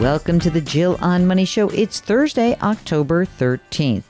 Welcome to the Jill on Money Show. It's Thursday, October 13th.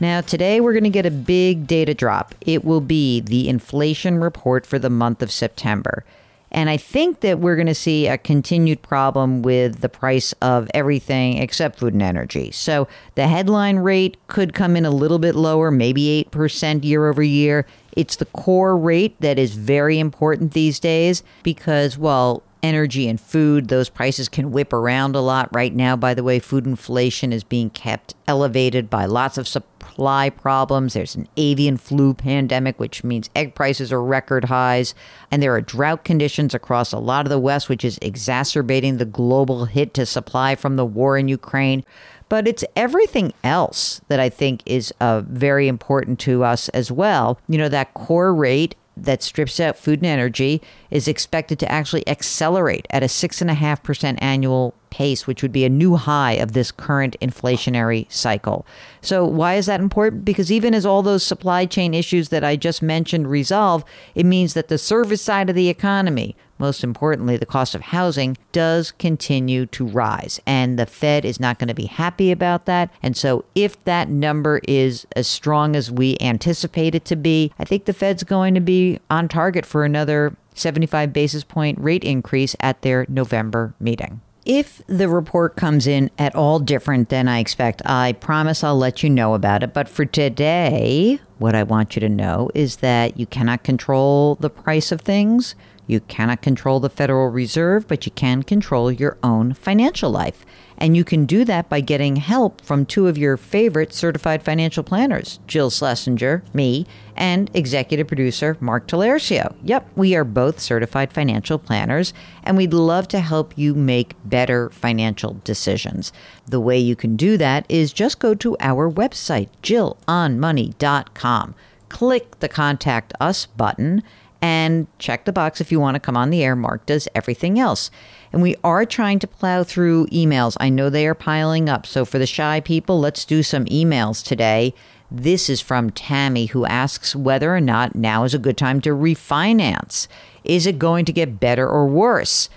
Now, today we're going to get a big data drop. It will be the inflation report for the month of September. And I think that we're going to see a continued problem with the price of everything except food and energy. So the headline rate could come in a little bit lower, maybe 8% year over year. It's the core rate that is very important these days because, well, energy and food, those prices can whip around a lot. Right now, by the way, food inflation is being kept elevated by lots of supply problems. There's an avian flu pandemic, which means egg prices are record highs. And there are drought conditions across a lot of the West, which is exacerbating the global hit to supply from the war in Ukraine. But it's everything else that I think is uh, very important to us as well. You know, that core rate that strips out food and energy is expected to actually accelerate at a 6.5% annual pace, which would be a new high of this current inflationary cycle. So, why is that important? Because even as all those supply chain issues that I just mentioned resolve, it means that the service side of the economy, most importantly, the cost of housing, does continue to rise. And the Fed is not going to be happy about that. And so, if that number is as strong as we anticipate it to be, I think the Fed's going to be on target for another 75 basis point rate increase at their November meeting. If the report comes in at all different than I expect, I promise I'll let you know about it. But for today, what I want you to know is that you cannot control the price of things. You cannot control the Federal Reserve, but you can control your own financial life. And you can do that by getting help from two of your favorite certified financial planners, Jill Schlesinger, me, and executive producer Mark Talercio. Yep, we are both certified financial planners, and we'd love to help you make better financial decisions. The way you can do that is just go to our website, jillonmoney.com. Click the Contact Us button and check the box if you want to come on the air. Mark does everything else. And we are trying to plow through emails. I know they are piling up. So for the shy people, let's do some emails today. This is from Tammy, who asks whether or not now is a good time to refinance. Is it going to get better or worse?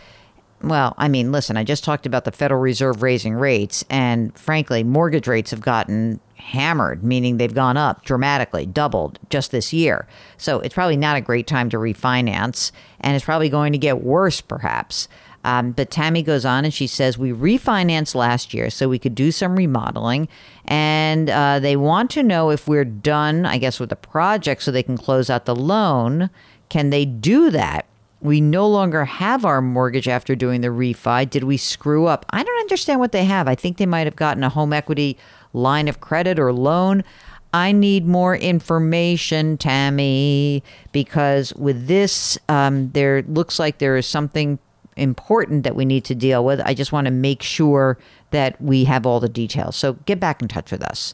Well, I mean, listen, I just talked about the Federal Reserve raising rates, and frankly, mortgage rates have gotten hammered, meaning they've gone up dramatically, doubled just this year. So it's probably not a great time to refinance, and it's probably going to get worse, perhaps. Um, but Tammy goes on and she says, We refinanced last year so we could do some remodeling. And uh, they want to know if we're done, I guess, with the project so they can close out the loan. Can they do that? We no longer have our mortgage after doing the refi. Did we screw up? I don't understand what they have. I think they might have gotten a home equity line of credit or loan. I need more information, Tammy, because with this, um, there looks like there is something important that we need to deal with. I just want to make sure that we have all the details. So get back in touch with us.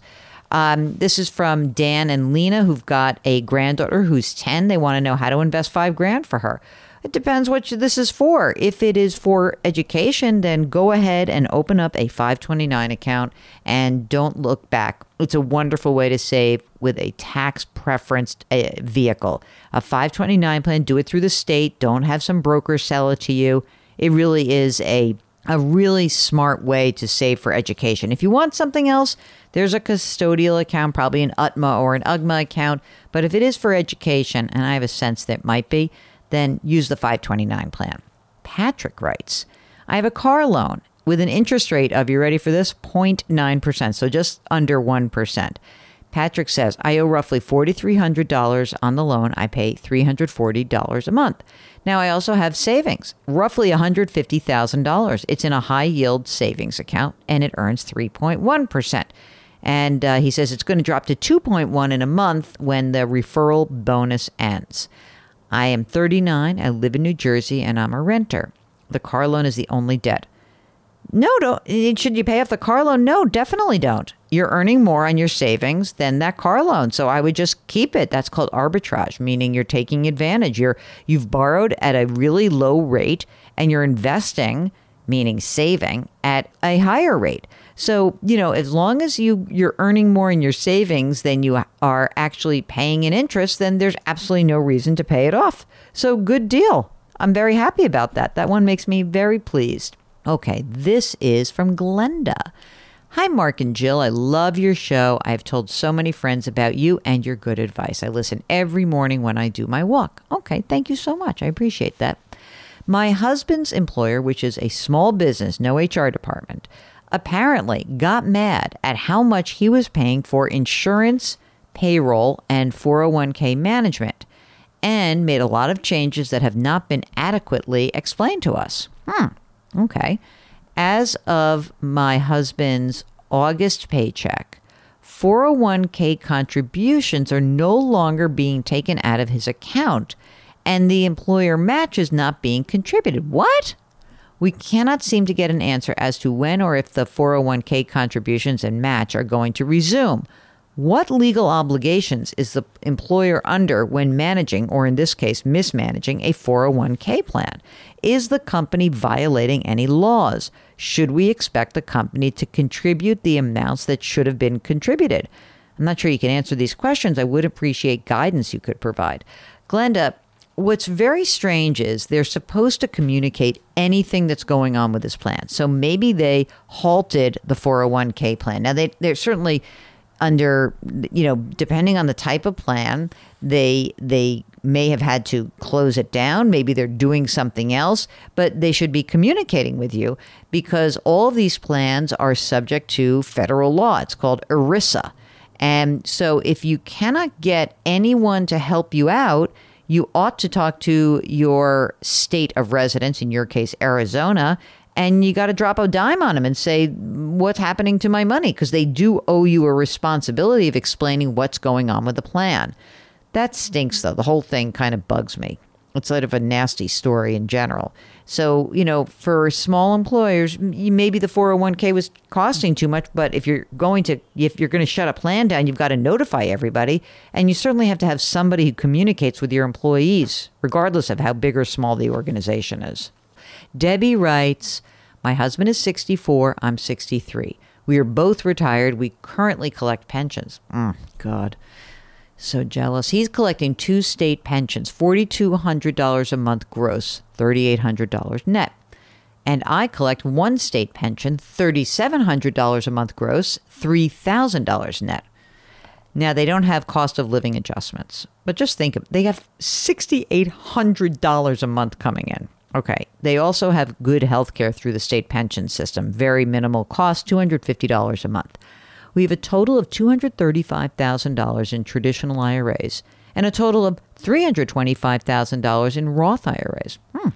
Um, this is from Dan and Lena, who've got a granddaughter who's 10. They want to know how to invest five grand for her. It depends what this is for. If it is for education, then go ahead and open up a 529 account and don't look back. It's a wonderful way to save with a tax preferenced uh, vehicle. A 529 plan, do it through the state. Don't have some broker sell it to you. It really is a a really smart way to save for education. If you want something else, there's a custodial account, probably an UTMA or an UGMA account. But if it is for education, and I have a sense that might be, then use the 529 plan. Patrick writes, I have a car loan with an interest rate of, you ready for this? 0.9%, so just under 1%. Patrick says, I owe roughly $4,300 on the loan. I pay $340 a month. Now, I also have savings, roughly $150,000. It's in a high yield savings account and it earns 3.1%. And uh, he says it's going to drop to 2.1 in a month when the referral bonus ends. I am 39, I live in New Jersey, and I'm a renter. The car loan is the only debt. No, don't. eh, Should you pay off the car loan? No, definitely don't. You're earning more on your savings than that car loan, so I would just keep it. That's called arbitrage, meaning you're taking advantage. You're you've borrowed at a really low rate and you're investing, meaning saving at a higher rate. So, you know, as long as you you're earning more in your savings than you are actually paying in interest, then there's absolutely no reason to pay it off. So, good deal. I'm very happy about that. That one makes me very pleased. Okay, this is from Glenda. Hi, Mark and Jill. I love your show. I've told so many friends about you and your good advice. I listen every morning when I do my walk. Okay, thank you so much. I appreciate that. My husband's employer, which is a small business, no HR department, apparently got mad at how much he was paying for insurance, payroll, and 401k management and made a lot of changes that have not been adequately explained to us. Hmm. Okay. As of my husband's August paycheck, 401k contributions are no longer being taken out of his account and the employer match is not being contributed. What? We cannot seem to get an answer as to when or if the 401k contributions and match are going to resume. What legal obligations is the employer under when managing, or in this case, mismanaging, a 401k plan? Is the company violating any laws? Should we expect the company to contribute the amounts that should have been contributed? I'm not sure you can answer these questions. I would appreciate guidance you could provide. Glenda, what's very strange is they're supposed to communicate anything that's going on with this plan. So maybe they halted the 401k plan. Now they they're certainly under you know depending on the type of plan they they may have had to close it down maybe they're doing something else but they should be communicating with you because all these plans are subject to federal law it's called ERISA and so if you cannot get anyone to help you out you ought to talk to your state of residence in your case Arizona and you got to drop a dime on them and say what's happening to my money because they do owe you a responsibility of explaining what's going on with the plan. That stinks though. The whole thing kind of bugs me. It's sort of a nasty story in general. So, you know, for small employers, maybe the 401k was costing too much, but if you're going to if you're going to shut a plan down, you've got to notify everybody, and you certainly have to have somebody who communicates with your employees regardless of how big or small the organization is. Debbie writes, My husband is 64, I'm 63. We are both retired. We currently collect pensions. Mm, God. So jealous. He's collecting two state pensions, $4,200 a month gross, $3,800 net. And I collect one state pension, $3,700 a month gross, $3,000 net. Now, they don't have cost of living adjustments, but just think of they have $6,800 a month coming in. Okay. They also have good health care through the state pension system, very minimal cost, $250 a month. We have a total of $235,000 in traditional IRAs and a total of $325,000 in Roth IRAs. Hmm.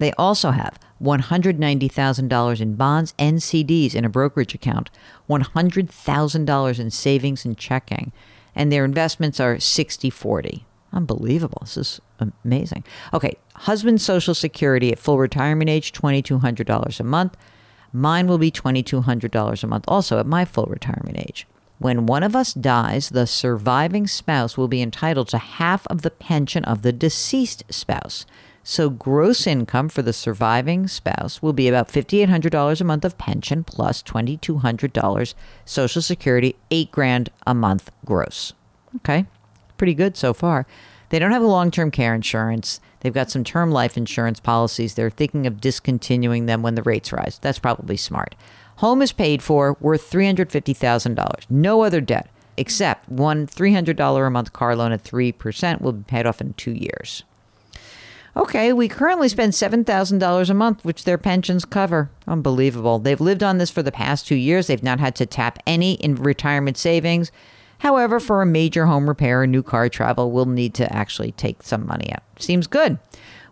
They also have $190,000 in bonds and CDs in a brokerage account, $100,000 in savings and checking, and their investments are 60 40. Unbelievable. This is amazing. Okay, husband's Social Security at full retirement age, $2,200 a month. Mine will be $2,200 a month also at my full retirement age. When one of us dies, the surviving spouse will be entitled to half of the pension of the deceased spouse. So, gross income for the surviving spouse will be about $5,800 a month of pension plus $2,200 Social Security, eight grand a month gross. Okay, pretty good so far. They don't have a long term care insurance. They've got some term life insurance policies. They're thinking of discontinuing them when the rates rise. That's probably smart. Home is paid for, worth $350,000. No other debt, except one $300 a month car loan at 3% will be paid off in two years. Okay, we currently spend $7,000 a month, which their pensions cover. Unbelievable. They've lived on this for the past two years. They've not had to tap any in retirement savings. However, for a major home repair or new car travel, we'll need to actually take some money out. Seems good.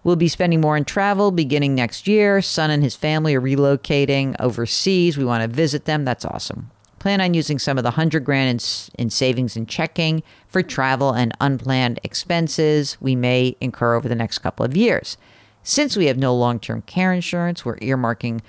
We'll be spending more on travel beginning next year. Son and his family are relocating overseas. We want to visit them. That's awesome. Plan on using some of the 100 grand in, in savings and checking for travel and unplanned expenses we may incur over the next couple of years. Since we have no long term care insurance, we're earmarking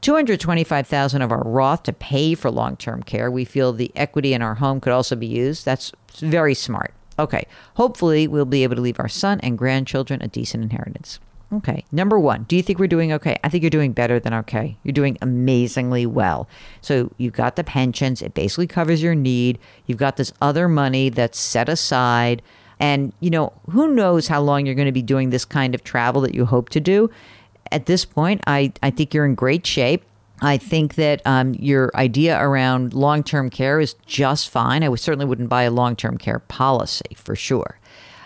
225,000 of our Roth to pay for long-term care. We feel the equity in our home could also be used. That's very smart. Okay. Hopefully, we'll be able to leave our son and grandchildren a decent inheritance. Okay. Number one, do you think we're doing okay? I think you're doing better than okay. You're doing amazingly well. So you've got the pensions, it basically covers your need. You've got this other money that's set aside. And, you know, who knows how long you're going to be doing this kind of travel that you hope to do. At this point, I, I think you're in great shape. I think that um, your idea around long term care is just fine. I certainly wouldn't buy a long term care policy for sure.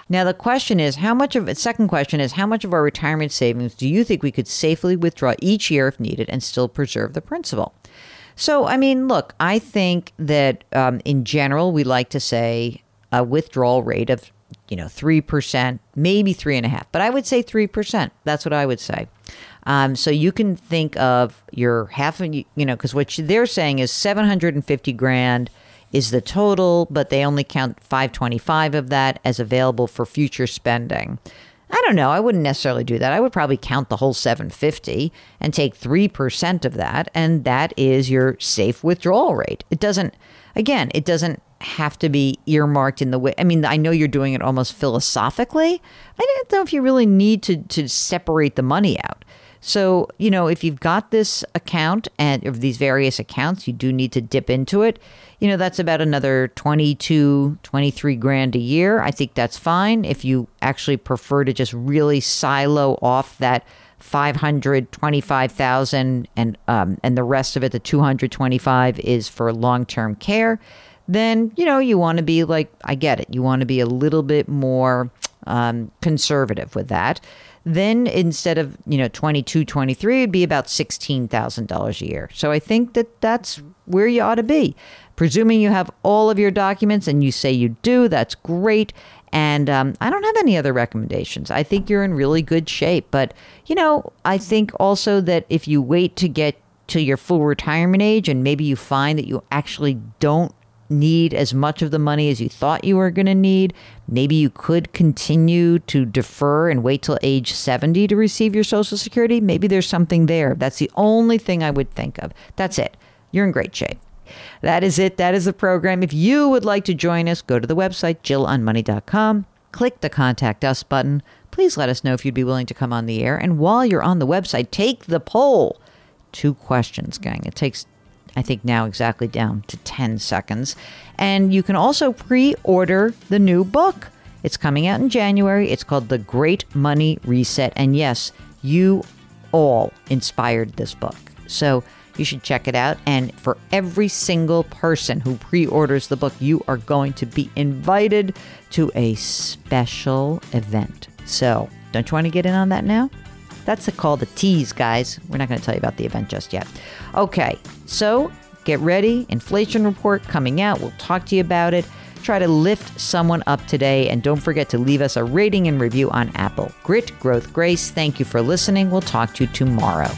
Now, the question is how much of, second question is how much of our retirement savings do you think we could safely withdraw each year if needed and still preserve the principal? So, I mean, look, I think that um, in general, we like to say a withdrawal rate of, you know, 3%, maybe three and a half, but I would say 3%. That's what I would say. Um, so you can think of your half, you know, because what they're saying is 750 grand is the total, but they only count 525 of that as available for future spending. I don't know. I wouldn't necessarily do that. I would probably count the whole 750 and take 3% of that and that is your safe withdrawal rate. It doesn't again, it doesn't have to be earmarked in the way I mean, I know you're doing it almost philosophically. I don't know if you really need to to separate the money out. So, you know, if you've got this account and of these various accounts, you do need to dip into it. You know, that's about another 22, 23 grand a year. I think that's fine. If you actually prefer to just really silo off that 525,000 and um, and the rest of it the 225 is for long-term care, then, you know, you want to be like I get it. You want to be a little bit more um, conservative with that. Then instead of you know 22 23 it'd be about $16000 a year. So i think that that's where you ought to be. Presuming you have all of your documents and you say you do that's great. And um, i don't have any other recommendations. I think you're in really good shape. But you know i think also that if you wait to get to your full retirement age and maybe you find that you actually don't need as much of the money as you thought you were going to need. Maybe you could continue to defer and wait till age 70 to receive your Social Security. Maybe there's something there. That's the only thing I would think of. That's it. You're in great shape. That is it. That is the program. If you would like to join us, go to the website, jillonmoney.com, click the contact us button. Please let us know if you'd be willing to come on the air. And while you're on the website, take the poll. Two questions, gang. It takes I think now exactly down to 10 seconds. And you can also pre order the new book. It's coming out in January. It's called The Great Money Reset. And yes, you all inspired this book. So you should check it out. And for every single person who pre orders the book, you are going to be invited to a special event. So don't you want to get in on that now? That's a call to tease, guys. We're not going to tell you about the event just yet. Okay, so get ready. Inflation report coming out. We'll talk to you about it. Try to lift someone up today. And don't forget to leave us a rating and review on Apple. Grit, growth, grace. Thank you for listening. We'll talk to you tomorrow.